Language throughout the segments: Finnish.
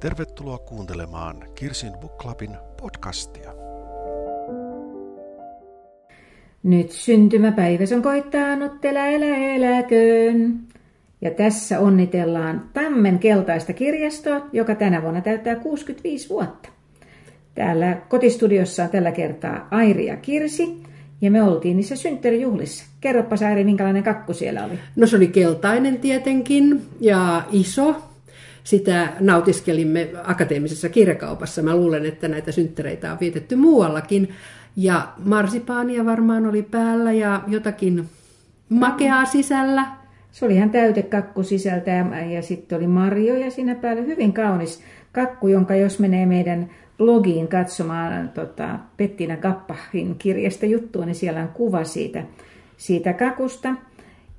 Tervetuloa kuuntelemaan Kirsin Book Clubin podcastia. Nyt syntymäpäiväs on koittanut, elä, elä, eläköön. Ja tässä onnitellaan Tammen keltaista kirjastoa, joka tänä vuonna täyttää 65 vuotta. Täällä kotistudiossa on tällä kertaa Airi ja Kirsi, ja me oltiin niissä synttärijuhlissa. Kerropa Airi, minkälainen kakku siellä oli? No se oli keltainen tietenkin ja iso. Sitä nautiskelimme akateemisessa kirjakaupassa. Mä luulen, että näitä synttereitä on vietetty muuallakin. Ja marsipaania varmaan oli päällä ja jotakin makeaa sisällä. Se oli ihan täytekakku sisältä ja, ja sitten oli marjoja siinä päällä. Hyvin kaunis kakku, jonka jos menee meidän blogiin katsomaan tota, Pettina Kappahin kirjasta juttua, niin siellä on kuva siitä, siitä kakusta.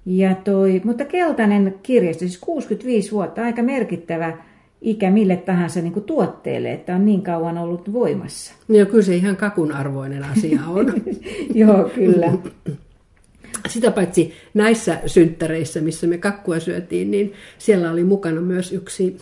Ja toi, mutta keltainen kirjasto, siis 65 vuotta, aika merkittävä ikä mille tahansa niin kuin tuotteelle, että on niin kauan ollut voimassa. Joo, kyllä se ihan kakun arvoinen asia on. Joo, kyllä. Sitä paitsi näissä synttäreissä, missä me kakkua syötiin, niin siellä oli mukana myös yksi,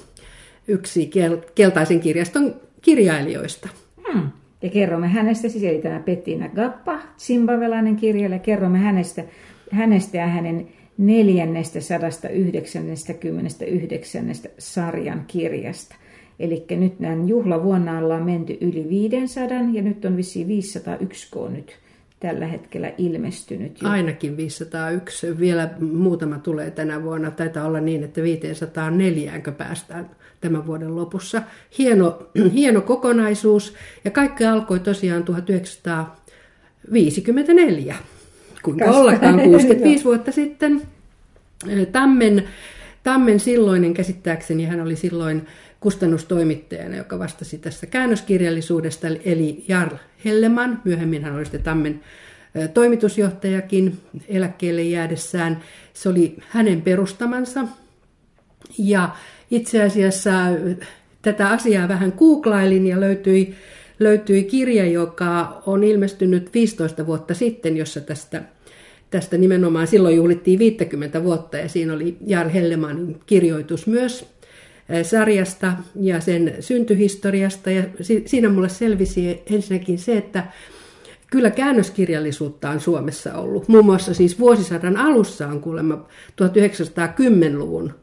yksi keltaisen kirjaston kirjailijoista. Hmm. Ja kerromme hänestä, siis eli tämä Pettina Gappa, zimbabwelainen kirjailija, kerromme hänestä, hänestä ja hänen neljännestä 199 sarjan kirjasta. Eli nyt näin juhlavuonna ollaan menty yli 500 ja nyt on vissiin 501 nyt tällä hetkellä ilmestynyt. Jo. Ainakin 501. Vielä muutama tulee tänä vuonna. Taitaa olla niin, että 504 päästään tämän vuoden lopussa. Hieno, hieno kokonaisuus ja kaikki alkoi tosiaan 1954. Kuinka ollakaan 65 vuotta sitten. Tammen, Tammen silloinen käsittääkseni, hän oli silloin kustannustoimittajana, joka vastasi tästä käännöskirjallisuudesta, eli Jarl Helleman. Myöhemmin hän oli sitten Tammen toimitusjohtajakin eläkkeelle jäädessään. Se oli hänen perustamansa. Ja itse asiassa tätä asiaa vähän googlailin ja löytyi, löytyi kirja, joka on ilmestynyt 15 vuotta sitten, jossa tästä, tästä nimenomaan silloin juhlittiin 50 vuotta ja siinä oli Jar Hellemanin kirjoitus myös sarjasta ja sen syntyhistoriasta. Ja siinä mulle selvisi ensinnäkin se, että kyllä käännöskirjallisuutta on Suomessa ollut. Muun muassa siis vuosisadan alussa on kuulemma 1910-luvun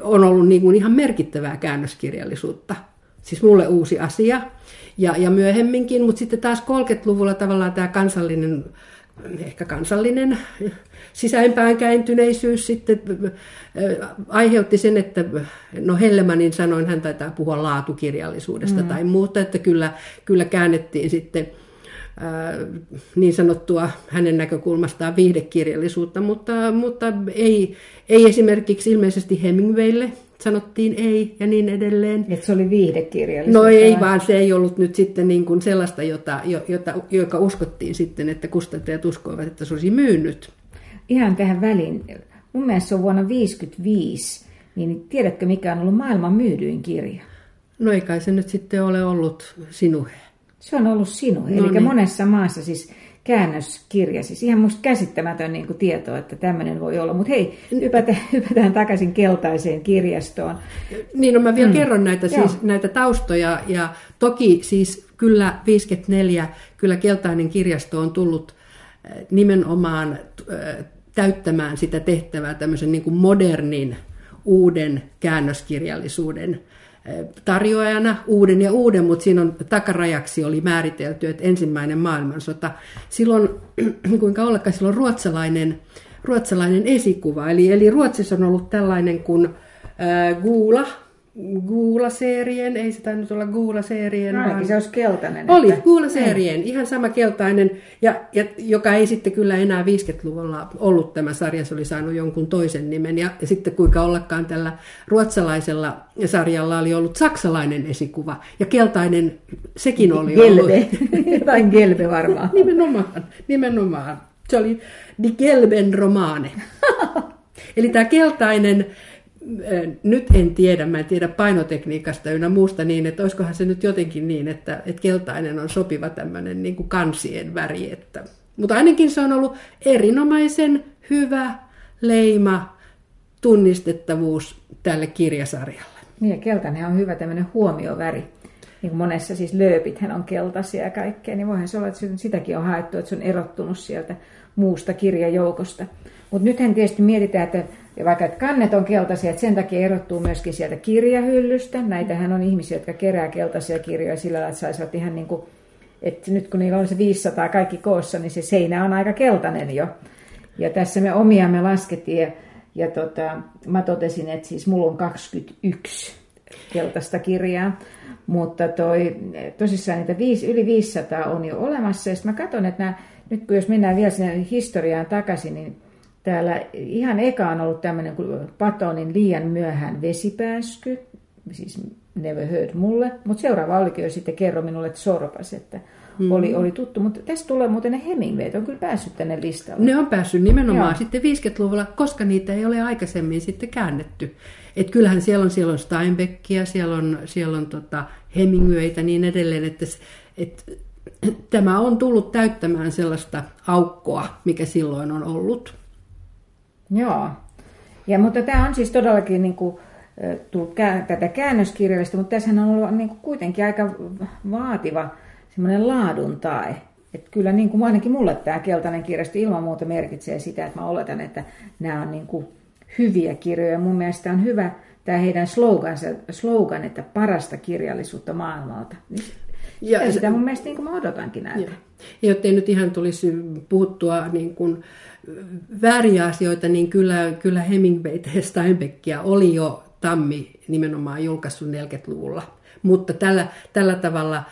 on ollut niin kuin ihan merkittävää käännöskirjallisuutta. Siis mulle uusi asia. Ja, ja myöhemminkin, mutta sitten taas 30-luvulla tavallaan tämä kansallinen, ehkä kansallinen sisäinpään kääntyneisyys sitten aiheutti sen, että no Hellemanin sanoin, hän taitaa puhua laatukirjallisuudesta mm. tai muuta, että kyllä, kyllä käännettiin sitten niin sanottua hänen näkökulmastaan viihdekirjallisuutta, mutta, mutta ei, ei esimerkiksi ilmeisesti Hemingwaylle sanottiin ei ja niin edelleen. Et se oli viihdekirjallisuutta? No ei, vaan se ei ollut nyt sitten niin kuin sellaista, jota, jota, joka uskottiin sitten, että kustantajat uskoivat, että se olisi myynyt. Ihan tähän väliin. Mun mielestä se on vuonna 1955, niin tiedätkö mikä on ollut maailman myydyin kirja? No ei kai se nyt sitten ole ollut sinuhe. Se on ollut sinun. No Eli niin. monessa maassa siis käännöskirja, siis ihan musta käsittämätön niin kuin tieto, että tämmöinen voi olla. Mutta hei, hypätään, hypätään takaisin keltaiseen kirjastoon. Niin, no mä vielä mm. kerron näitä, siis, näitä taustoja. Ja toki siis kyllä 54, kyllä keltainen kirjasto on tullut eh, nimenomaan eh, täyttämään sitä tehtävää tämmöisen niin kuin modernin uuden käännöskirjallisuuden tarjoajana uuden ja uuden, mutta siinä on takarajaksi oli määritelty, että ensimmäinen maailmansota. Silloin, kuinka ollakaan, silloin ruotsalainen, ruotsalainen esikuva. Eli, eli Ruotsissa on ollut tällainen kuin äh, Gula, Guula-seerien, ei se tainnut olla Guula-seerien. No, vaan... se olisi keltainen. Oli, että... Guula-seerien, ihan sama keltainen, ja, ja, joka ei sitten kyllä enää 50-luvulla ollut tämä sarja, se oli saanut jonkun toisen nimen. Ja, ja sitten kuinka ollakaan tällä ruotsalaisella sarjalla oli ollut saksalainen esikuva, ja keltainen sekin oli Gelbe. ollut. Jotain Gelbe varmaan. nimenomaan, nimenomaan. Se oli Die Gelben Romane. Eli tämä keltainen nyt en tiedä, mä en tiedä painotekniikasta ynnä muusta niin, että olisikohan se nyt jotenkin niin, että, että keltainen on sopiva tämmöinen niin kuin kansien väri. Että, mutta ainakin se on ollut erinomaisen hyvä leima, tunnistettavuus tälle kirjasarjalle. Niin ja keltainen on hyvä tämmöinen huomioväri. Niin kuin monessa siis lööpithän on keltaisia ja kaikkea, niin voihan se olla, että sitäkin on haettu, että se on erottunut sieltä muusta kirjajoukosta. Mutta nythän tietysti mietitään, että vaikka että kannet on keltaisia, että sen takia erottuu myöskin sieltä kirjahyllystä. Näitähän on ihmisiä, jotka kerää keltaisia kirjoja sillä lailla, että saisivat ihan niin kuin, että nyt kun niillä on se 500 kaikki koossa, niin se seinä on aika keltainen jo. Ja tässä me omia me laskettiin ja, ja tota, mä totesin, että siis mulla on 21 keltaista kirjaa. Mutta toi, tosissaan niitä viisi, yli 500 on jo olemassa. Ja mä katson, että nämä, nyt kun jos mennään vielä sinne historiaan takaisin, niin täällä ihan eka on ollut tämmöinen kuin Patonin liian myöhään vesipääsky. Siis never heard mulle. Mutta seuraava olikin jo sitten kerro minulle, että sorpas, että mm. oli, oli tuttu. Mutta tässä tulee muuten ne Hemingway, on kyllä päässyt tänne listalle. Ne on päässyt nimenomaan Joo. sitten 50-luvulla, koska niitä ei ole aikaisemmin sitten käännetty. Et kyllähän siellä on, siellä on Steinbeckia, siellä on, siellä on tota Hemingwaytä niin edelleen, että et, tämä on tullut täyttämään sellaista aukkoa, mikä silloin on ollut. Joo. Ja, mutta tämä on siis todellakin niin kuin, tullut tätä käännöskirjallista, mutta tässä on ollut niin kuin kuitenkin aika vaativa semmoinen laadun tae. Että kyllä niin kuin ainakin mulle tämä keltainen kirjasto ilman muuta merkitsee sitä, että mä oletan, että nämä on niin kuin hyviä kirjoja. Mun mielestä on hyvä tämä heidän slogansa, slogan, että parasta kirjallisuutta maailmalta. Niin ja sitä mun mielestä niin kuin mä odotankin näitä. Ja, jottei nyt ihan tulisi puhuttua niin kuin vääriä asioita, niin kyllä, kyllä Hemingway ja Steinbeckia oli jo Tammi nimenomaan julkaissut 40-luvulla. Mutta tällä, tällä tavalla,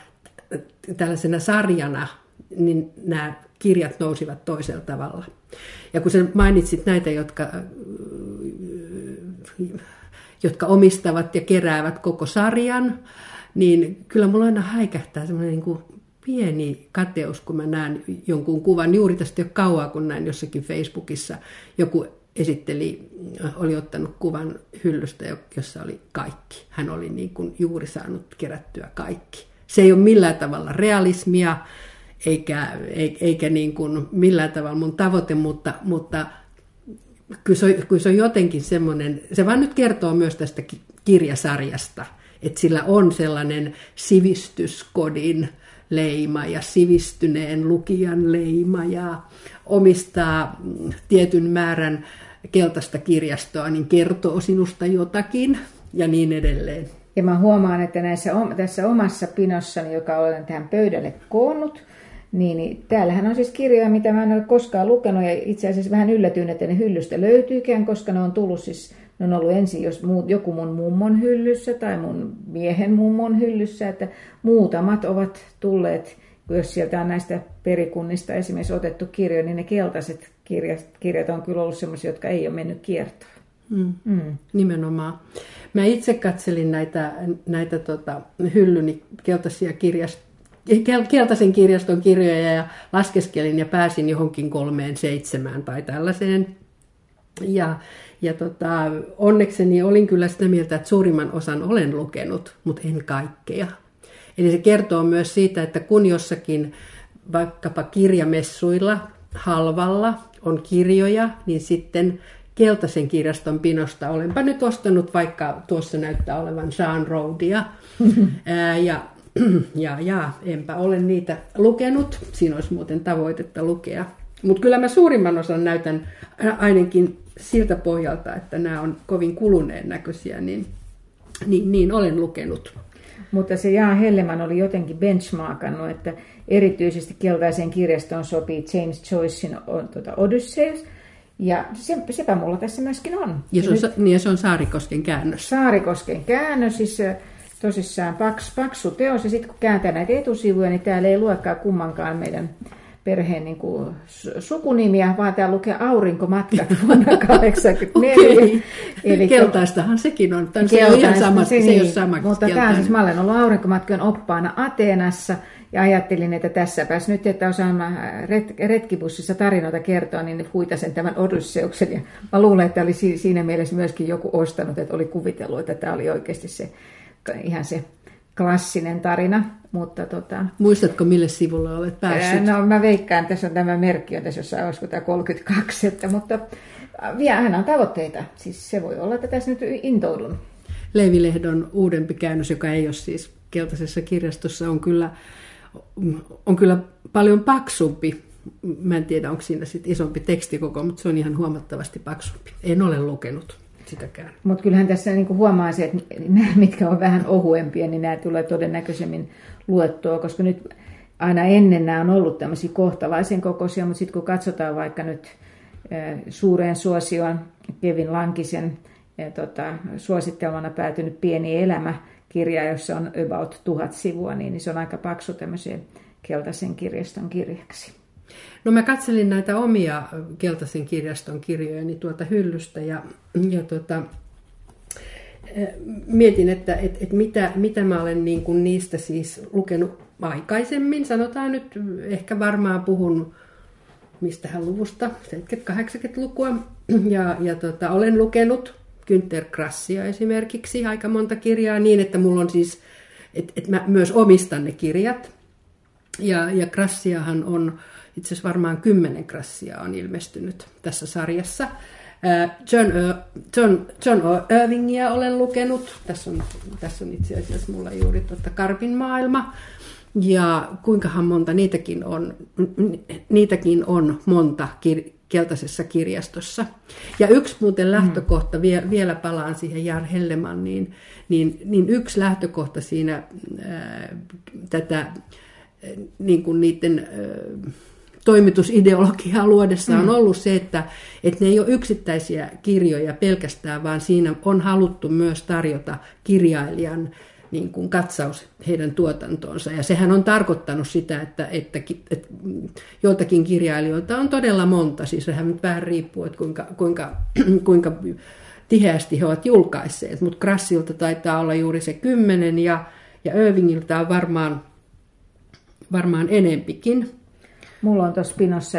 tällaisena sarjana, niin nämä kirjat nousivat toisella tavalla. Ja kun sä mainitsit näitä, jotka, jotka omistavat ja keräävät koko sarjan, niin kyllä mulla aina häikähtää semmoinen niin pieni kateus, kun mä näen jonkun kuvan. Juuri tästä jo kauan, kun näin jossakin Facebookissa joku esitteli, oli ottanut kuvan hyllystä, jossa oli kaikki. Hän oli niin kuin juuri saanut kerättyä kaikki. Se ei ole millään tavalla realismia, eikä, eikä niin kuin millään tavalla mun tavoite, mutta, mutta kyllä, se on, kyllä se on jotenkin semmoinen, se vaan nyt kertoo myös tästä kirjasarjasta, että sillä on sellainen sivistyskodin leima ja sivistyneen lukijan leima ja omistaa tietyn määrän keltaista kirjastoa, niin kertoo sinusta jotakin ja niin edelleen. Ja mä huomaan, että näissä, tässä omassa pinossani, joka olen tähän pöydälle koonnut, niin, niin täällähän on siis kirjoja, mitä mä en ole koskaan lukenut, ja itse asiassa vähän yllätyin, että ne hyllystä löytyykään, koska ne on tullut siis, ne on ollut ensin jos muut, joku mun mummon hyllyssä tai mun miehen mummon hyllyssä, että muutamat ovat tulleet, jos sieltä on näistä perikunnista esimerkiksi otettu kirjoja, niin ne keltaiset kirjat, kirjat on kyllä ollut sellaisia, jotka ei ole mennyt kiertoon. Mm. Mm. Nimenomaan. Mä itse katselin näitä, näitä tota, hyllyni keltaisia kirjastoja keltaisen kirjaston kirjoja ja laskeskelin ja pääsin johonkin kolmeen seitsemään tai tällaiseen. Ja, ja tota, onnekseni olin kyllä sitä mieltä, että suurimman osan olen lukenut, mutta en kaikkea. Eli se kertoo myös siitä, että kun jossakin vaikkapa kirjamessuilla halvalla on kirjoja, niin sitten keltaisen kirjaston pinosta olenpa nyt ostanut, vaikka tuossa näyttää olevan Sean Roadia. ja ja, ja enpä ole niitä lukenut. Siinä olisi muuten tavoitetta lukea. Mutta kyllä mä suurimman osan näytän ainakin siltä pohjalta, että nämä on kovin kuluneen näköisiä, niin, niin, niin olen lukenut. Mutta se Jaa Helleman oli jotenkin benchmarkannut, että erityisesti keltaiseen kirjastoon sopii James Joycein tuota, Odysseus, ja se, sepä mulla tässä myöskin on. Ja se on, nyt, niin ja se on Saarikosken käännös. Saarikosken käännös, siis tosissaan paks, paksu teos. Ja sitten kun kääntää näitä etusivuja, niin täällä ei luekaan kummankaan meidän perheen niin kuin, sukunimiä, vaan täällä lukee Aurinkomatkat vuonna 1984. Okay. Eli keltaistahan sekin on. Tämä se on ihan sama, se, se ei ole sama Mutta tämä on siis, mä olen ollut Aurinkomatkojen oppaana Ateenassa, ja ajattelin, että tässäpäs nyt, että osaan ret- retkibussissa tarinoita kertoa, niin huitasen tämän Odysseuksen. Ja mä luulen, että oli siinä mielessä myöskin joku ostanut, että oli kuvitellut, että tämä oli oikeasti se ihan se klassinen tarina. Mutta tota, Muistatko, mille sivulle olet päässyt? No mä veikkaan, tässä on tämä merkki, on tässä jossain, olisiko tämä 32, että, mutta vielä hän on tavoitteita. Siis se voi olla, että tässä nyt intoudun. Leivi Lehdon uudempi käännös, joka ei ole siis keltaisessa kirjastossa, on kyllä, on kyllä paljon paksumpi. Mä en tiedä, onko siinä sitten isompi tekstikoko, mutta se on ihan huomattavasti paksumpi. En ole lukenut sitäkään. Mutta kyllähän tässä niinku huomaa se, että nämä, mitkä on vähän ohuempia, niin nämä tulee todennäköisemmin luettua, koska nyt aina ennen nämä on ollut tämmöisiä kohtalaisen kokoisia, mutta sitten kun katsotaan vaikka nyt suureen suosioon Kevin Lankisen tota, suosittelmana päätynyt Pieni elämä, kirja, jossa on about tuhat sivua, niin se on aika paksu tämmöiseen keltaisen kirjaston kirjaksi. No mä katselin näitä omia keltaisen kirjaston kirjojani tuolta hyllystä ja, ja tota, mietin, että et, et mitä, mitä mä olen niin kuin niistä siis lukenut aikaisemmin. Sanotaan nyt, ehkä varmaan puhun mistähän luvusta, 70-80-lukua. Ja, ja tota, olen lukenut Günther Krassia esimerkiksi aika monta kirjaa niin, että mulla on siis, että et mä myös omistan ne kirjat. Ja, ja Krassiahan on, itse asiassa varmaan kymmenen Krassia on ilmestynyt tässä sarjassa. John, John, John Irvingia olen lukenut. Tässä on, tässä on itse asiassa mulla juuri tuota Karpin maailma. Ja kuinkahan monta niitäkin on, niitäkin on monta kir- keltaisessa kirjastossa. Ja yksi muuten mm. lähtökohta, mm. vielä palaan siihen Jar Helleman, niin, niin, niin yksi lähtökohta siinä ää, tätä niin kuin niiden ää, toimitusideologiaa luodessa on mm. ollut se, että, että ne ei ole yksittäisiä kirjoja pelkästään, vaan siinä on haluttu myös tarjota kirjailijan niin kuin katsaus heidän tuotantoonsa. Ja sehän on tarkoittanut sitä, että, että, että joiltakin kirjailijoilta on todella monta, siis sehän nyt vähän riippuu, että kuinka, kuinka, kuinka tiheästi he ovat julkaisseet, mutta Krassilta taitaa olla juuri se kymmenen ja, ja Irvingiltä on varmaan, varmaan enempikin. Mulla on tuossa pinossa,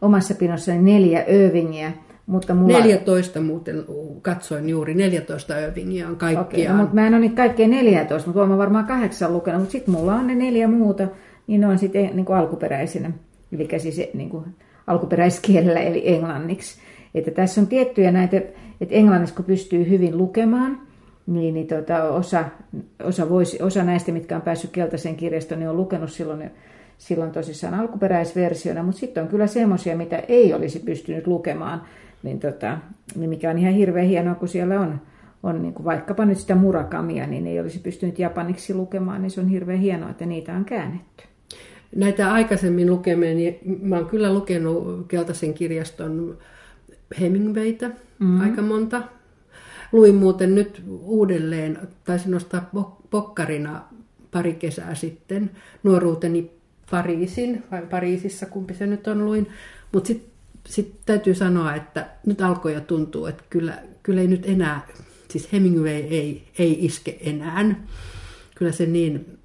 omassa pinossani neljä Irvingiä, mutta mulla... 14 muuten katsoin juuri, 14 Irvingia on kaikkiaan. Okei, no, mutta mä en ole niitä kaikkea 14, mutta olen varmaan kahdeksan lukenut, mutta sitten mulla on ne neljä muuta, niin ne on sitten niin kuin alkuperäisenä, eli siis niin kuin alkuperäiskielellä eli englanniksi. Että tässä on tiettyjä näitä, että englanniksi kun pystyy hyvin lukemaan, niin, niin tota, osa, osa, voisi, osa näistä, mitkä on päässyt keltaiseen kirjastoon, niin on lukenut silloin, silloin tosissaan alkuperäisversiona, mutta sitten on kyllä semmoisia, mitä ei olisi pystynyt lukemaan niin, tota, niin mikä on ihan hirveän hienoa, kun siellä on, on niin kuin vaikkapa nyt sitä murakamia, niin ei olisi pystynyt japaniksi lukemaan, niin se on hirveän hienoa, että niitä on käännetty. Näitä aikaisemmin lukemia, niin mä oon kyllä lukenut Keltaisen kirjaston Hemingwaytä mm-hmm. aika monta. Luin muuten nyt uudelleen, taisin nostaa pokkarina pari kesää sitten, nuoruuteni Pariisin, vai Pariisissa, kumpi se nyt on, luin. Mutta sitten sitten täytyy sanoa, että nyt alkoi jo tuntua, että kyllä, kyllä ei nyt enää, siis Hemingway ei, ei iske enää. Kyllä se niin,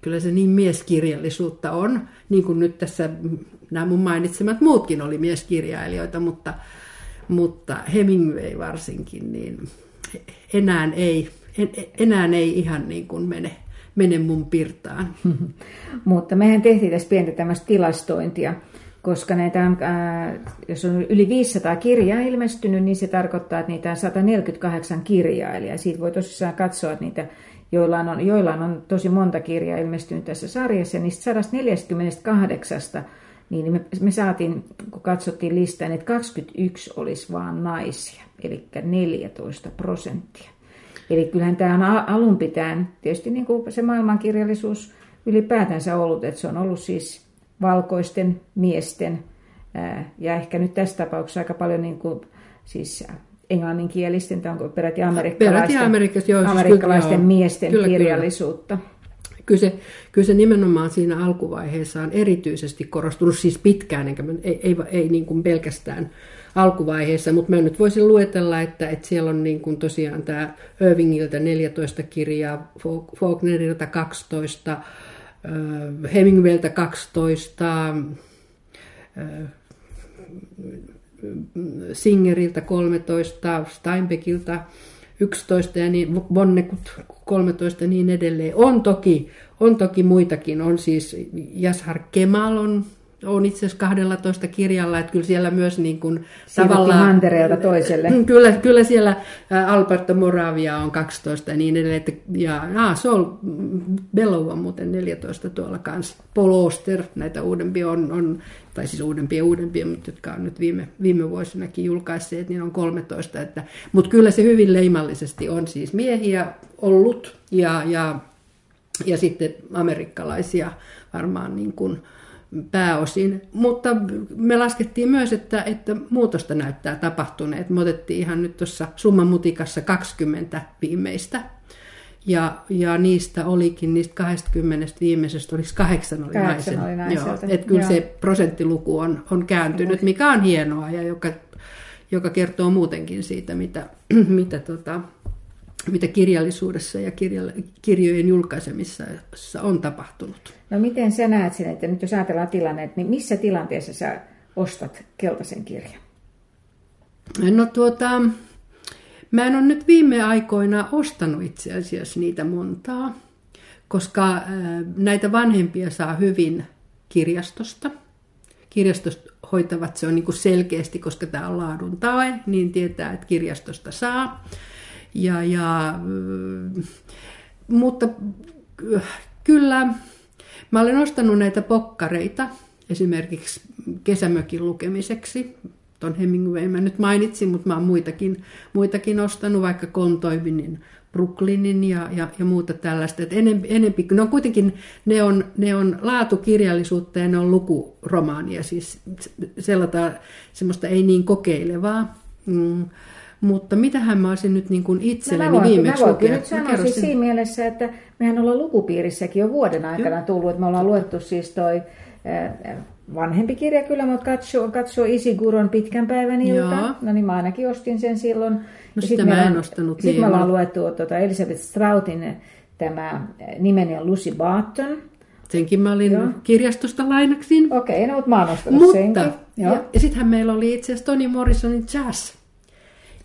kyllä se niin mieskirjallisuutta on, niin kuin nyt tässä nämä mun mainitsemat muutkin oli mieskirjailijoita, mutta, mutta Hemingway varsinkin, niin enää ei, en, enää ei ihan niin kuin mene, mene mun pirtaan. mutta mehän tehtiin tässä pientä tämmöistä tilastointia koska näitä ää, jos on yli 500 kirjaa ilmestynyt, niin se tarkoittaa, että niitä on 148 kirjailijaa. Siitä voi tosissaan katsoa, että niitä, joilla on, joilla on tosi monta kirjaa ilmestynyt tässä sarjassa, ja niistä 148 niin me, me saatiin, kun katsottiin listaa, että 21 olisi vaan naisia, eli 14 prosenttia. Eli kyllähän tämä on alun pitäen, tietysti niin kuin se maailmankirjallisuus ylipäätänsä ollut, että se on ollut siis valkoisten miesten ja ehkä nyt tässä tapauksessa aika paljon niin kuin, siis englanninkielisten tai onko peräti amerikkalaisten, peräti joo, siis amerikkalaisten kyllä, miesten kyllä, kirjallisuutta. Kyllä. Kyllä se, kyllä se nimenomaan siinä alkuvaiheessa on erityisesti korostunut, siis pitkään, enkä ei, ei, ei niin kuin pelkästään alkuvaiheessa, mutta mä nyt voisin luetella, että, että siellä on niin kuin tosiaan tämä Irvingiltä 14 kirjaa, Faulknerilta 12, Hemingwayltä 12, Singeriltä 13, Steinbeckiltä 11 ja niin, Bonnekut 13 ja niin edelleen. On toki, on toki muitakin. On siis Jashar Kemal on on itse asiassa 12 kirjalla, että kyllä siellä myös niin kuin tavallaan... mantereelta toiselle. Kyllä, kyllä siellä Alberto Moravia on 12 ja niin edelleen. Että, ja ah, Sol Bellow on muuten 14 tuolla kanssa. Paul Oster, näitä uudempia on, on tai siis uudempia uudempia, mutta jotka on nyt viime, viime vuosinakin julkaisseet, niin on 13. Että, mutta kyllä se hyvin leimallisesti on siis miehiä ollut ja, ja, ja sitten amerikkalaisia varmaan niin kuin, pääosin. Mutta me laskettiin myös, että, että muutosta näyttää tapahtuneen. Me otettiin ihan nyt tuossa summan mutikassa 20 viimeistä. Ja, ja niistä olikin, niistä 20 viimeisestä, oliko kahdeksan oli kahdeksan naisen. Oli Joo, että kyllä Joo. se prosenttiluku on, on kääntynyt, mikä on hienoa ja joka, joka kertoo muutenkin siitä, mitä, mitä tota, mitä kirjallisuudessa ja kirjojen julkaisemissa on tapahtunut. No miten sä näet sen, että nyt jos ajatellaan tilanne, niin missä tilanteessa sä ostat keltaisen kirjan? No tuota, mä en ole nyt viime aikoina ostanut itse asiassa niitä montaa, koska äh, näitä vanhempia saa hyvin kirjastosta. Kirjastosta hoitavat se on niin kuin selkeästi, koska tämä on laadun tae, niin tietää, että kirjastosta saa. Ja, ja, mm, mutta kyllä mä olen ostanut näitä pokkareita esimerkiksi kesämökin lukemiseksi. Ton Hemingway mä nyt mainitsin, mutta mä oon muitakin, muitakin ostanut, vaikka Kontoivinin Brooklynin ja, ja, ja muuta tällaista. Et enempi, enempi, ne on kuitenkin, ne on, ne on laatukirjallisuutta ja ne on lukuromaania, siis sellaista, semmoista ei niin kokeilevaa. Mm mutta mitähän mä olisin nyt niin kuin itselleni no, viimeksi mä voin nyt sanoa siis siinä mielessä, että mehän ollaan lukupiirissäkin jo vuoden aikana tullut, että me ollaan luettu siis toi vanhempi kirja kyllä, mutta katsoo, katsoo Isiguron pitkän päivän ilta. Joo. No niin, mä ainakin ostin sen silloin. No sitä mä en ostanut. Sitten niin, me ollaan luettu tuota Elizabeth Stroutin tämä nimeni on Lucy Barton. Senkin mä olin Joo. kirjastosta lainaksin. Okei, okay, no mutta mä oon ostanut mutta, senkin. Joo. Ja, ja sittenhän meillä oli itse asiassa Toni Morrisonin Jazz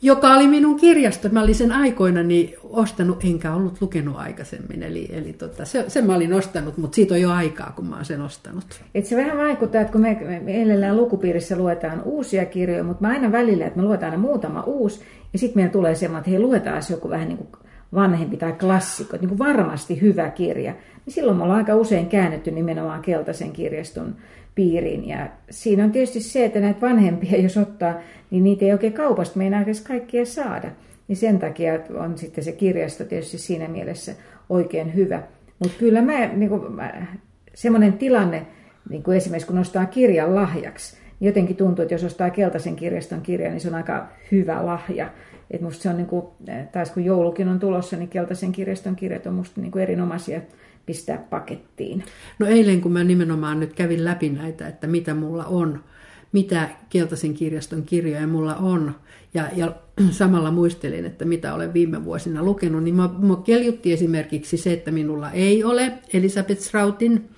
joka oli minun kirjasto. Mä olin sen aikoinani ostanut, enkä ollut lukenut aikaisemmin. Eli, eli tota, se, sen mä olin ostanut, mutta siitä on jo aikaa, kun mä olen sen ostanut. Et se vähän vaikuttaa, että kun me, me lukupiirissä luetaan uusia kirjoja, mutta mä aina välillä, että me luetaan aina muutama uusi, ja sitten meillä tulee semmoinen, että hei, luetaan joku vähän niin kuin vanhempi tai klassikko, niin kuin varmasti hyvä kirja. Niin silloin me ollaan aika usein käännetty nimenomaan keltaisen kirjaston piiriin. Ja siinä on tietysti se, että näitä vanhempia, jos ottaa, niin niitä ei oikein kaupasta meinaa edes kaikkia saada. Niin sen takia on sitten se kirjasto tietysti siinä mielessä oikein hyvä. Mutta kyllä mä, niin kuin, mä, semmoinen tilanne, niin kuin esimerkiksi kun ostaa kirjan lahjaksi, jotenkin tuntuu, että jos ostaa keltaisen kirjaston kirjan, niin se on aika hyvä lahja. Et musta se on, niin kuin, taas kun joulukin on tulossa, niin keltaisen kirjaston kirjat on musta niin kuin erinomaisia pistää pakettiin. No eilen, kun mä nimenomaan nyt kävin läpi näitä, että mitä mulla on, mitä Keltaisen kirjaston kirjoja mulla on, ja, ja samalla muistelin, että mitä olen viime vuosina lukenut, niin mua keljutti esimerkiksi se, että minulla ei ole Elisabeth Sroutin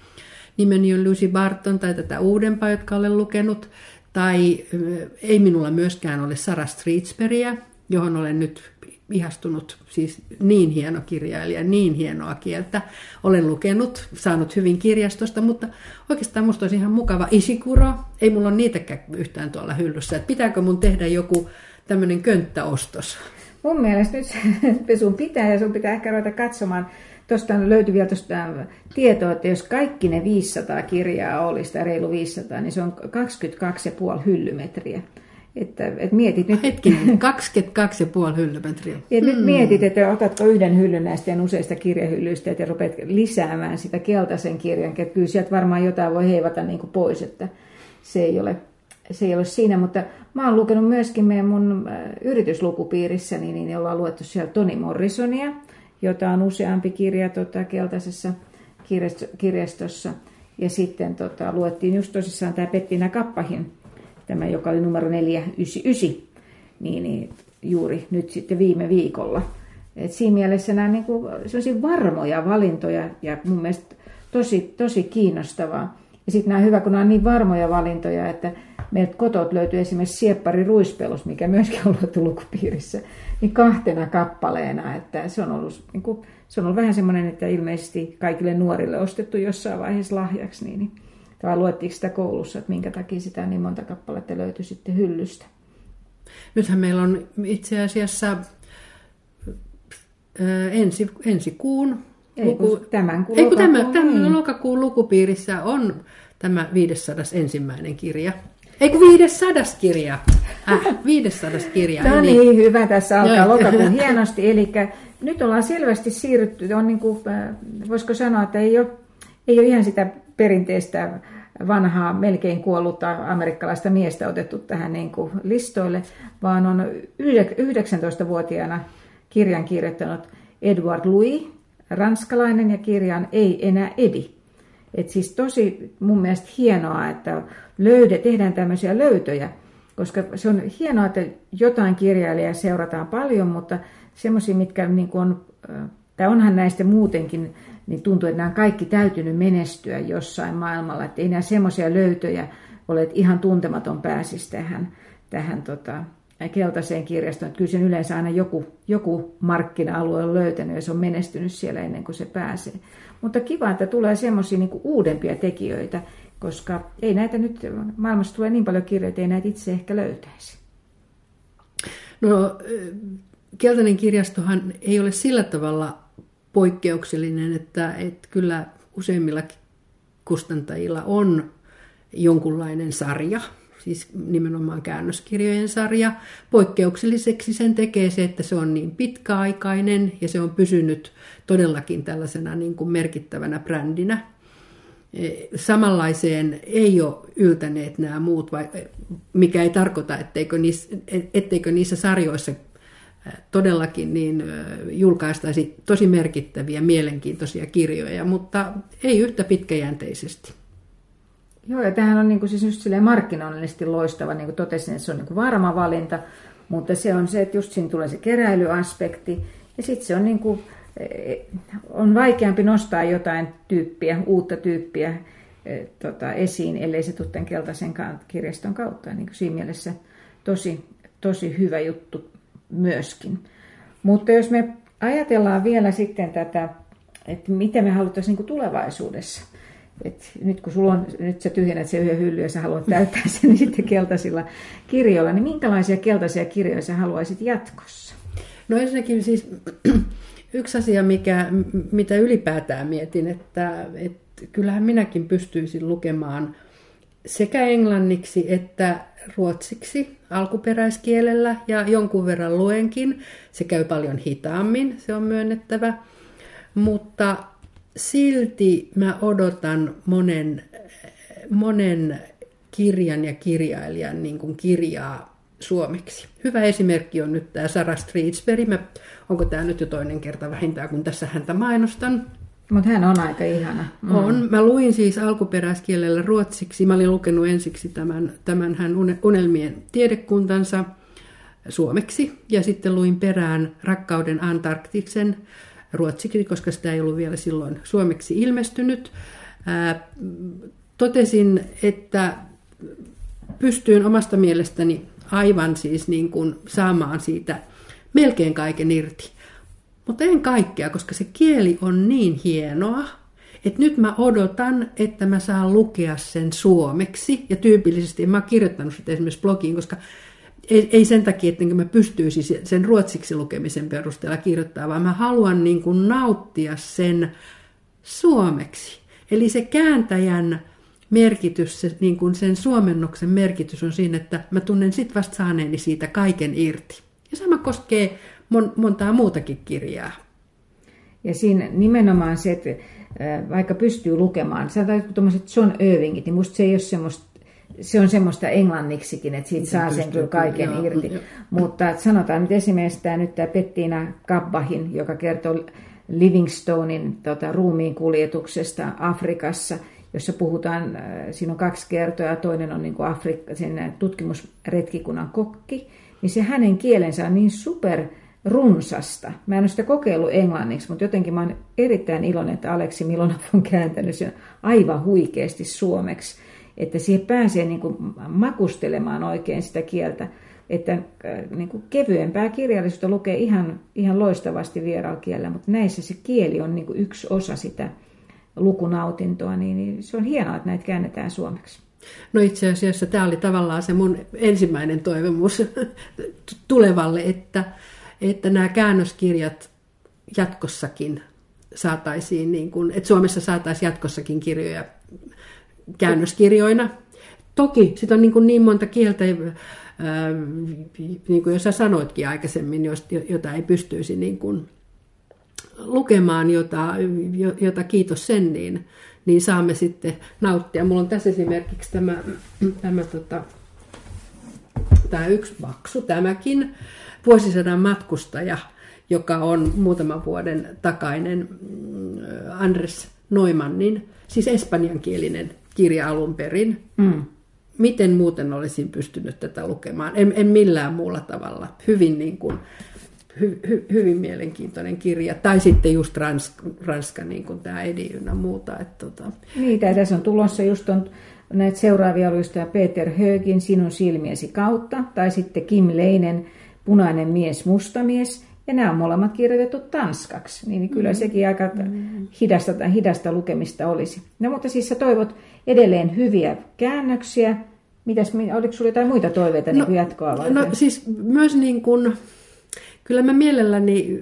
nimeni on Lucy Barton tai tätä uudempaa, jotka olen lukenut, tai ei minulla myöskään ole Sarah Streetsbergia, johon olen nyt ihastunut, siis niin hieno kirjailija, niin hienoa kieltä. Olen lukenut, saanut hyvin kirjastosta, mutta oikeastaan musta olisi ihan mukava Isikuro. Ei mulla ole niitäkään yhtään tuolla hyllyssä. Että pitääkö mun tehdä joku tämmöinen könttäostos? Mun mielestä nyt sun pitää ja sun pitää ehkä ruveta katsomaan. Tuosta löytyy vielä tuosta tietoa, että jos kaikki ne 500 kirjaa olisi, tai reilu 500, niin se on 22,5 hyllymetriä. Että, että mietit nyt... Hetkinen, 22,5 hyllymetriä. Et nyt hmm. mietit, että otatko yhden hyllyn näistä useista kirjahyllyistä ja rupeat lisäämään sitä keltaisen kirjan. Että kyllä sieltä varmaan jotain voi heivata niin kuin pois, että se ei, ole, se ei ole siinä. Mutta mä oon lukenut myöskin meidän mun äh, yrityslukupiirissä, niin, niin ollaan luettu siellä Toni Morrisonia, jota on useampi kirja tota, keltaisessa kirjastossa. Ja sitten tota, luettiin just tosissaan tämä Pettina Kappahin tämä joka oli numero 499, niin, niin juuri nyt sitten viime viikolla. Et siinä mielessä nämä niin kuin, varmoja valintoja ja mun mielestä tosi, tosi kiinnostavaa. Ja sitten nämä hyvä, kun nämä on niin varmoja valintoja, että meiltä kotot löytyy esimerkiksi Sieppari Ruispelus, mikä myöskin on ollut lukupiirissä, niin kahtena kappaleena. Että se, on ollut, niin kuin, se on ollut vähän semmoinen, että ilmeisesti kaikille nuorille ostettu jossain vaiheessa lahjaksi. Niin, niin tai luettiinko sitä koulussa, että minkä takia sitä niin monta kappaletta löytyi sitten hyllystä? Nythän meillä on itse asiassa ensi, ensi kuun ei, luku, tämän kuun, ei, kun tämä, tämän niin. lokakuun lukupiirissä on tämä 500 ensimmäinen kirja. Ei kun 500 kirja. Äh, 500 kirja. No niin, niin, hyvä. Tässä alkaa lokakuun hienosti. Eli nyt ollaan selvästi siirrytty, on niin kuin, voisiko sanoa, että ei ole, ei ole ihan sitä perinteistä vanhaa, melkein kuollutta amerikkalaista miestä otettu tähän niin kuin listoille, vaan on 19-vuotiaana kirjan kirjoittanut Edward Louis, ranskalainen, ja kirjan Ei enää Edi. Et siis tosi mun mielestä hienoa, että löyde, tehdään tämmöisiä löytöjä, koska se on hienoa, että jotain kirjailijaa seurataan paljon, mutta semmoisia, mitkä niin on, tai onhan näistä muutenkin, niin tuntuu, että nämä on kaikki täytynyt menestyä jossain maailmalla, että ei nämä semmoisia löytöjä ole, että ihan tuntematon pääsisi tähän, tähän tota, keltaiseen kirjastoon. Että kyllä sen yleensä aina joku, joku markkina-alue on löytänyt ja se on menestynyt siellä ennen kuin se pääsee. Mutta kiva, että tulee semmoisia niin uudempia tekijöitä, koska ei näitä nyt, maailmassa tulee niin paljon kirjoja, että ei näitä itse ehkä löytäisi. No, keltainen kirjastohan ei ole sillä tavalla poikkeuksellinen, että, että kyllä useimmilla kustantajilla on jonkunlainen sarja, siis nimenomaan käännöskirjojen sarja. Poikkeukselliseksi sen tekee se, että se on niin pitkäaikainen ja se on pysynyt todellakin tällaisena niin kuin merkittävänä brändinä. E, samanlaiseen ei ole yltäneet nämä muut, mikä ei tarkoita, etteikö niissä, etteikö niissä sarjoissa todellakin niin julkaistaisi tosi merkittäviä, mielenkiintoisia kirjoja, mutta ei yhtä pitkäjänteisesti. Joo, ja tämähän on niin kuin siis just markkinoinnillisesti loistava, niin kuin totesin, että se on niin kuin varma valinta, mutta se on se, että just siinä tulee se keräilyaspekti, ja sitten se on, niin kuin, e, on vaikeampi nostaa jotain tyyppiä, uutta tyyppiä e, tota, esiin, ellei se tule tämän keltaisen kirjaston kautta. Niin kuin siinä mielessä tosi, tosi hyvä juttu myöskin. Mutta jos me ajatellaan vielä sitten tätä, että mitä me haluttaisiin niin tulevaisuudessa – et nyt kun sulla on, nyt sä tyhjennät se yhden hylly ja sä haluat täyttää sen niin sitten keltaisilla kirjoilla, niin minkälaisia keltaisia kirjoja sä haluaisit jatkossa? No ensinnäkin siis yksi asia, mikä, mitä ylipäätään mietin, että, että kyllähän minäkin pystyisin lukemaan sekä englanniksi että ruotsiksi alkuperäiskielellä ja jonkun verran luenkin. Se käy paljon hitaammin, se on myönnettävä. Mutta silti mä odotan monen, monen kirjan ja kirjailijan niin kuin kirjaa suomeksi. Hyvä esimerkki on nyt tämä Sarah Streetsberg. Mä, onko tämä nyt jo toinen kerta vähintään, kun tässä häntä mainostan? Mutta hän on aika ihana. Mm. On. Mä luin siis alkuperäiskielellä ruotsiksi. Mä olin lukenut ensiksi tämän, tämän hän unelmien tiedekuntansa suomeksi ja sitten luin perään Rakkauden Antarktiksen ruotsiksi, koska sitä ei ollut vielä silloin suomeksi ilmestynyt. Totesin, että pystyin omasta mielestäni aivan siis niin kuin saamaan siitä melkein kaiken irti. Mutta en kaikkea, koska se kieli on niin hienoa, että nyt mä odotan, että mä saan lukea sen suomeksi. Ja tyypillisesti mä kirjoittanut sitä esimerkiksi blogiin, koska ei, ei sen takia, että mä pystyisin sen ruotsiksi lukemisen perusteella kirjoittaa, vaan mä haluan niin kuin nauttia sen suomeksi. Eli se kääntäjän merkitys, se, niin kuin sen suomennoksen merkitys on siinä, että mä tunnen sit vasta saaneeni siitä kaiken irti. Ja sama koskee mon, montaa muutakin kirjaa. Ja siinä nimenomaan se, että vaikka pystyy lukemaan, sanotaan tuommoiset John Irvingit, niin musta se ei ole semmoista se on semmoista englanniksikin, että siitä saa sen kyllä kaiken joo, irti. Jo. Mutta sanotaan nyt esimerkiksi tämä, nyt tämä Pettina Kabbahin, joka kertoo Livingstonein tota, ruumiin kuljetuksesta Afrikassa, jossa puhutaan, äh, siinä on kaksi kertoa, toinen on niin kuin Afrikka, sen tutkimusretkikunnan kokki, niin se hänen kielensä on niin super runsasta. Mä en ole sitä kokeillut englanniksi, mutta jotenkin mä oon erittäin iloinen, että Aleksi Milonov on kääntänyt sen aivan huikeasti suomeksi että siihen pääsee niin kuin makustelemaan oikein sitä kieltä, että äh, niin kuin kevyempää kirjallisuutta lukee ihan, ihan loistavasti vieraalla kielellä, mutta näissä se kieli on niin kuin yksi osa sitä, lukunautintoa, niin, niin se on hienoa, että näitä käännetään suomeksi. No itse asiassa tämä oli tavallaan se mun ensimmäinen toivomus tulevalle, että, että nämä käännöskirjat jatkossakin saataisiin, niin kuin, että Suomessa saataisiin jatkossakin kirjoja käännöskirjoina. Toki sitä on niin, kuin niin monta kieltä, niin kuin jo sä sanoitkin aikaisemmin, jota ei pystyisi niin kuin lukemaan, jota, jota kiitos sen, niin, niin saamme sitten nauttia. Mulla on tässä esimerkiksi tämä, tämä, tota, tämä yksi maksu, tämäkin vuosisadan matkustaja, joka on muutaman vuoden takainen mm, Andres Neumannin, siis espanjankielinen kirja alun perin. Mm. Miten muuten olisin pystynyt tätä lukemaan? En, en millään muulla tavalla. Hyvin, niin kuin, hy, hy, hyvin mielenkiintoinen kirja. Tai sitten just Ranska, Ranska niin kuin tämä Edi ynnä muuta. Että, tota. Niin, tässä on tulossa just on näitä seuraavia luistoja Peter Högin Sinun silmiesi kautta, tai sitten Kim Leinen Punainen mies, musta mies, ja nämä on molemmat kirjoitettu tanskaksi, niin kyllä mm. sekin aika hidasta, hidasta lukemista olisi. No mutta siis sä toivot edelleen hyviä käännöksiä. Mitäs, oliko sinulla jotain muita toiveita no, niin jatkoa varten? No siis myös niin kuin, kyllä mä mielelläni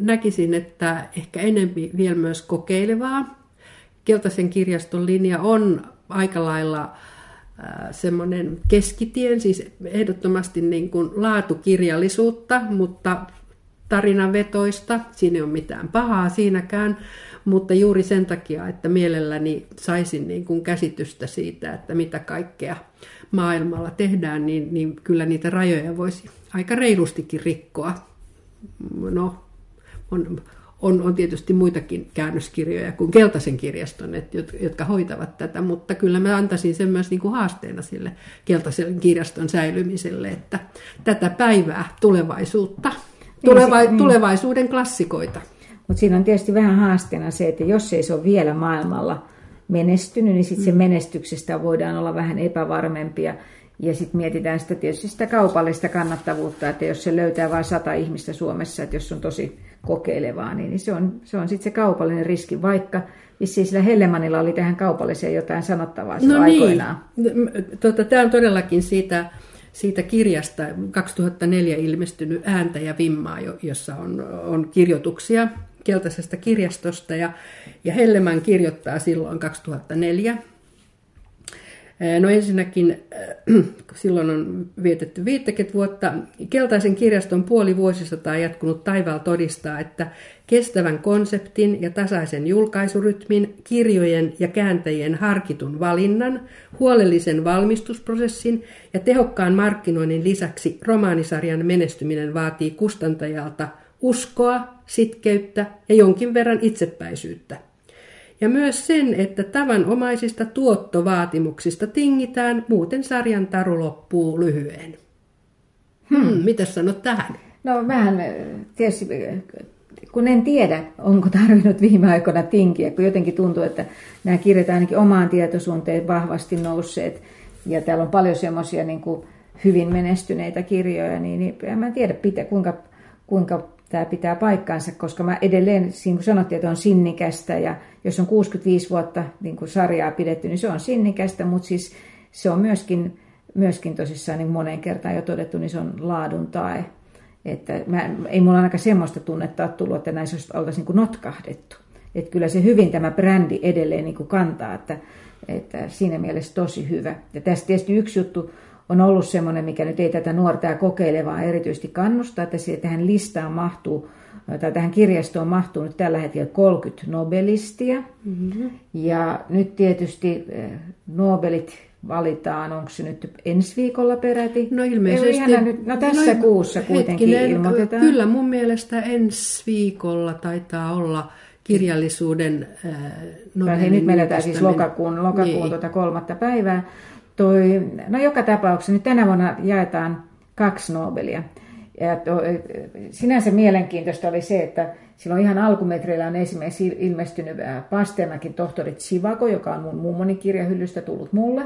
näkisin, että ehkä enemmän vielä myös kokeilevaa. Keltaisen kirjaston linja on aika lailla semmoinen keskitien, siis ehdottomasti niin kuin laatukirjallisuutta, mutta tarinavetoista, siinä ei ole mitään pahaa siinäkään, mutta juuri sen takia, että mielelläni saisin niin kuin käsitystä siitä, että mitä kaikkea maailmalla tehdään, niin, niin kyllä niitä rajoja voisi aika reilustikin rikkoa. No, on, on, on tietysti muitakin käännöskirjoja kuin Keltaisen kirjaston, et, jotka hoitavat tätä, mutta kyllä mä antaisin sen myös niin kuin haasteena sille Keltaisen kirjaston säilymiselle, että tätä päivää tulevaisuutta Tuleva- niin, tulevaisuuden klassikoita. Mutta siinä on tietysti vähän haasteena se, että jos ei se ole vielä maailmalla menestynyt, niin sitten mm. se menestyksestä voidaan olla vähän epävarmempia. Ja sitten mietitään sitä tietysti sitä kaupallista kannattavuutta, että jos se löytää vain sata ihmistä Suomessa, että jos on tosi kokeilevaa, niin se on, se on sitten se kaupallinen riski, vaikka vissiin sillä Hellemanilla oli tähän kaupalliseen jotain sanottavaa no niin. aikoinaan. Tota, Tämä on todellakin siitä siitä kirjasta 2004 ilmestynyt Ääntä ja vimmaa, jossa on, on kirjoituksia keltaisesta kirjastosta. Ja, ja Helleman kirjoittaa silloin 2004 No ensinnäkin silloin on vietetty 50 vuotta. Keltaisen kirjaston puoli vuosisataa jatkunut taivaal todistaa, että kestävän konseptin ja tasaisen julkaisurytmin, kirjojen ja kääntäjien harkitun valinnan, huolellisen valmistusprosessin ja tehokkaan markkinoinnin lisäksi romaanisarjan menestyminen vaatii kustantajalta uskoa, sitkeyttä ja jonkin verran itsepäisyyttä – ja myös sen, että tavanomaisista tuottovaatimuksista tingitään, muuten sarjan taru loppuu lyhyen. Hmm, hmm mitä sanot tähän? No vähän tietysti, kun en tiedä, onko tarvinnut viime aikoina tinkiä, kun jotenkin tuntuu, että nämä kirjat ainakin omaan tietoisuuteen vahvasti nousseet, ja täällä on paljon semmoisia niin hyvin menestyneitä kirjoja, niin, niin en mä tiedä, pitä, kuinka, kuinka tämä pitää paikkaansa, koska mä edelleen, niin kuin sanottiin, että on sinnikästä ja jos on 65 vuotta niin kuin sarjaa pidetty, niin se on sinnikästä, mutta siis se on myöskin, myöskin tosissaan niin moneen kertaan jo todettu, niin se on laadun tae. Että mä, ei mulla ainakaan semmoista tunnetta ole tullut, että näissä oltaisiin niin notkahdettu. Että kyllä se hyvin tämä brändi edelleen niin kuin kantaa, että, että siinä mielessä tosi hyvä. Ja tässä tietysti yksi juttu on ollut semmoinen, mikä nyt ei tätä nuorta ja kokeilevaa erityisesti kannustaa, että tähän listaan mahtuu, tai tähän kirjastoon mahtuu nyt tällä hetkellä 30 nobelistia. Mm-hmm. Ja nyt tietysti eh, Nobelit valitaan, onko se nyt ensi viikolla peräti? No ilmeisesti. nyt, no tässä no, kuussa kuitenkin hetkinen, ilmoitetaan. Kyllä mun mielestä ensi viikolla taitaa olla kirjallisuuden äh, Nobelin Nyt meillä siis lokakuun, lokakuun niin. tuota kolmatta päivää toi, no joka tapauksessa nyt tänä vuonna jaetaan kaksi Nobelia. Ja to, sinänsä mielenkiintoista oli se, että silloin ihan alkumetreillä on esimerkiksi ilmestynyt Pasternakin tohtori Sivako, joka on mun mummoni kirjahyllystä tullut mulle.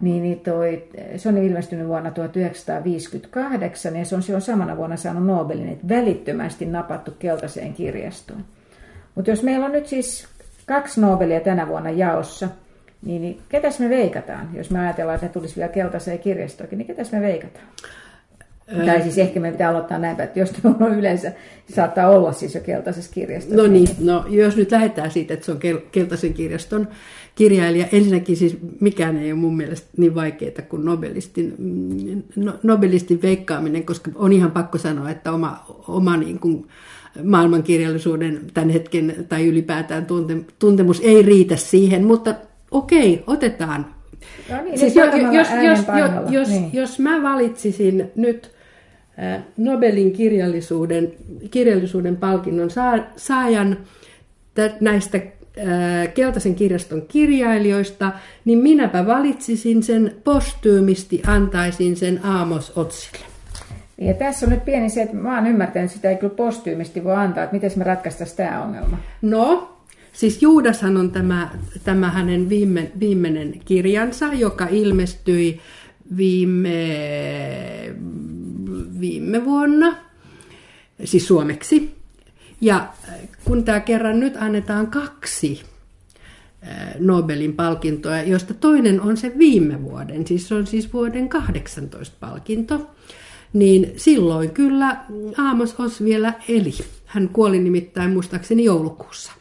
Niin, niin toi, se on ilmestynyt vuonna 1958 ja se on silloin samana vuonna saanut Nobelin, että välittömästi napattu keltaiseen kirjastoon. Mutta jos meillä on nyt siis kaksi Nobelia tänä vuonna jaossa, niin, niin ketäs me veikataan, jos me ajatellaan, että ne tulisi vielä keltaiseen kirjastoonkin, niin ketäs me veikataan? Tai siis ehkä me pitää aloittaa näin, että jos on yleensä, saattaa olla siis jo keltaisessa kirjastossa. No niin, no jos nyt lähdetään siitä, että se on keltaisen kirjaston kirjailija. Ensinnäkin siis mikään ei ole mun mielestä niin vaikeaa kuin nobelistin, mm, no, nobelistin veikkaaminen, koska on ihan pakko sanoa, että oma, oma niin kuin maailmankirjallisuuden tämän hetken tai ylipäätään tunte, tuntemus ei riitä siihen, mutta okei, otetaan. No niin, siis jos, jos, jos, jos, niin. jos mä valitsisin nyt Nobelin kirjallisuuden, kirjallisuuden palkinnon saajan näistä keltaisen kirjaston kirjailijoista, niin minäpä valitsisin sen postyymisti, antaisin sen Aamos Otsille. Ja tässä on nyt pieni se, että mä oon ymmärtänyt, että sitä ei kyllä postyymisti voi antaa, että miten me ratkaistaisiin tämä ongelma. No, siis Juudashan on tämä, tämä hänen viime, viimeinen kirjansa, joka ilmestyi viime, viime vuonna, siis suomeksi. Ja kun tämä kerran nyt annetaan kaksi Nobelin palkintoa, joista toinen on se viime vuoden, siis se on siis vuoden 18 palkinto, niin silloin kyllä Aamos Os vielä eli. Hän kuoli nimittäin muistaakseni joulukuussa.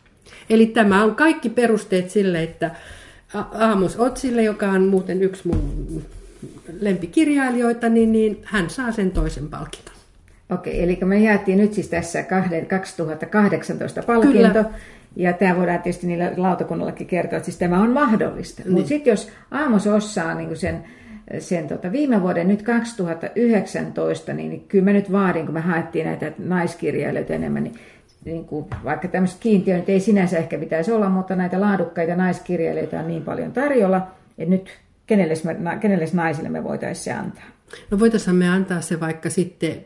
Eli tämä on kaikki perusteet sille, että Aamos Otsille, joka on muuten yksi mun lempikirjailijoita, niin, niin hän saa sen toisen palkinton. Okei, eli me jaettiin nyt siis tässä 2018 palkinto. Kyllä. Ja tämä voidaan tietysti niillä lautakunnallakin kertoa, että siis tämä on mahdollista. Niin. Mutta sitten jos Aamos osaa niin sen, sen tota, viime vuoden, nyt 2019, niin, niin kyllä mä nyt vaadin, kun me haettiin näitä naiskirjailijoita enemmän, niin, niin kuin, vaikka tämmöiset kiintiöt ei sinänsä ehkä pitäisi olla, mutta näitä laadukkaita naiskirjailijoita on niin paljon tarjolla, että nyt kenelle, kenelle naisille me voitaisiin se antaa. No voitaisiin me antaa se vaikka sitten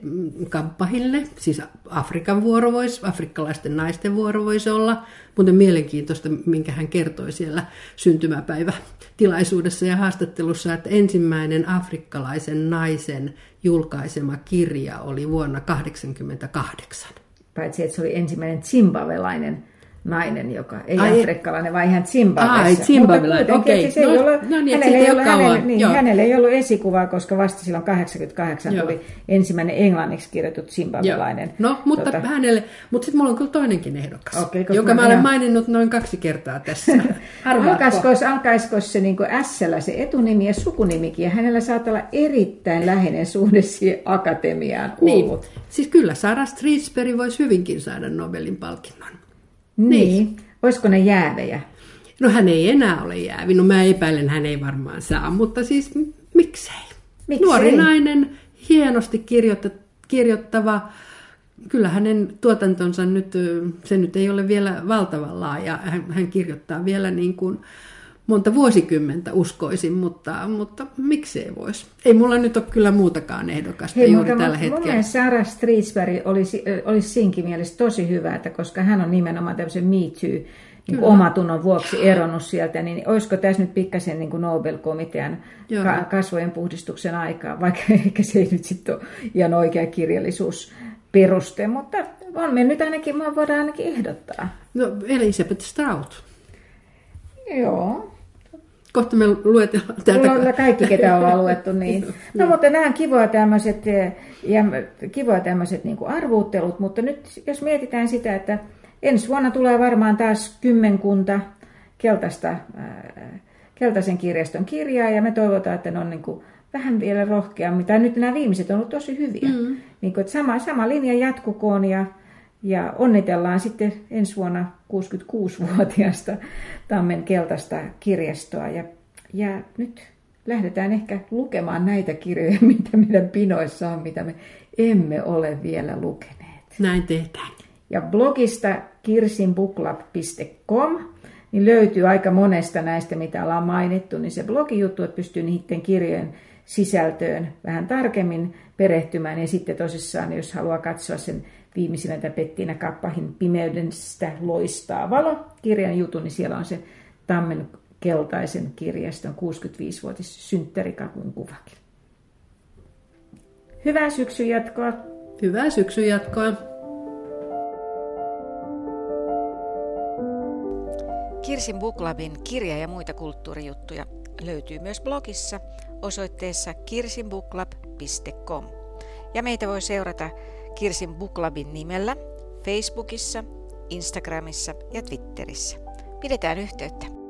kamppahille, siis Afrikan vuoro voisi, afrikkalaisten naisten vuoro voisi olla, mutta mielenkiintoista, minkä hän kertoi siellä syntymäpäivätilaisuudessa ja haastattelussa, että ensimmäinen afrikkalaisen naisen julkaisema kirja oli vuonna 1988. Paitsi, että se oli ensimmäinen zimbabwelainen nainen, joka ei Ai, afrikkalainen, vaan ihan Zimbabwessa. Ai, Zimbabwelainen, okei. Okay. No, no niin, hänellä, ei ollut, hänellä, niin, hänellä ei ollut esikuvaa, koska vasta silloin 88 Joo. tuli ensimmäinen englanniksi kirjoitut Zimbabwelainen. No, mutta tota... hänelle, mutta sitten mulla on kyllä toinenkin ehdokas, okay, jonka mä olen maininnut noin kaksi kertaa tässä. alkaisiko, alkaisiko se niin S se etunimi ja sukunimikin, ja hänellä saattaa olla erittäin läheinen suhde siihen akatemiaan niin. ollut. Siis kyllä Sarah Streetsbury voisi hyvinkin saada Nobelin palkinnon. Niin. niin. Olisiko ne jäävejä? No hän ei enää ole jäävi. No mä epäilen, hän ei varmaan saa, mutta siis miksei? miksei? Nuori nainen, hienosti kirjoitta, kirjoittava. Kyllä hänen tuotantonsa nyt, se nyt ei ole vielä valtavan laaja. Hän, hän kirjoittaa vielä niin kuin, monta vuosikymmentä uskoisin, mutta, mutta miksei voisi. Ei mulla nyt ole kyllä muutakaan ehdokasta Hei, juuri mutta tällä hetkellä. Mun Sarah Streetsberg olisi, olisi siinkin mielessä tosi hyvä, että koska hän on nimenomaan tämmöisen Me Too niin omatunnon vuoksi eronnut sieltä, niin olisiko tässä nyt pikkasen niin Nobel-komitean ka- kasvojen puhdistuksen aikaa, vaikka ehkä se ei nyt sitten ole ihan oikea kirjallisuus peruste, mutta on me nyt ainakin, voidaan ainakin ehdottaa. No Elisabeth Strout. Joo, Kohta me luetellaan täältä. kaikki, ketä ollaan luettu, niin. No, mutta nämä on kivoja tämmöiset, ja kivoja tämmöiset niin arvuuttelut, mutta nyt jos mietitään sitä, että ensi vuonna tulee varmaan taas kymmenkunta keltaista, keltaisen kirjaston kirjaa, ja me toivotaan, että ne on niin kuin vähän vielä rohkeammin, tai nyt nämä viimeiset on ollut tosi hyviä. Mm. Niin kuin, että sama, sama linja jatkukoon, ja, ja onnitellaan sitten ensi vuonna 66-vuotiaasta Tammen keltaista kirjastoa. Ja, ja nyt lähdetään ehkä lukemaan näitä kirjoja, mitä meidän pinoissa on, mitä me emme ole vielä lukeneet. Näin tehdään. Ja blogista kirsinbuklab.com niin löytyy aika monesta näistä, mitä ollaan mainittu, niin se blogijuttu, että pystyy niiden kirjojen sisältöön vähän tarkemmin perehtymään. Ja sitten tosissaan, jos haluaa katsoa sen viimeisimmältä Pettiina Kappahin Pimeydestä loistaa valo kirjan jutun, niin siellä on se Tammen keltaisen kirjaston 65-vuotis synttärikakun kuvakin. Hyvää syksyn jatkoa. Hyvää syksyn jatkoa. Kirsin Booklabin kirja ja muita kulttuurijuttuja löytyy myös blogissa osoitteessa kirsinbooklab.com. Ja meitä voi seurata Kirsin Booklabin nimellä Facebookissa, Instagramissa ja Twitterissä. Pidetään yhteyttä.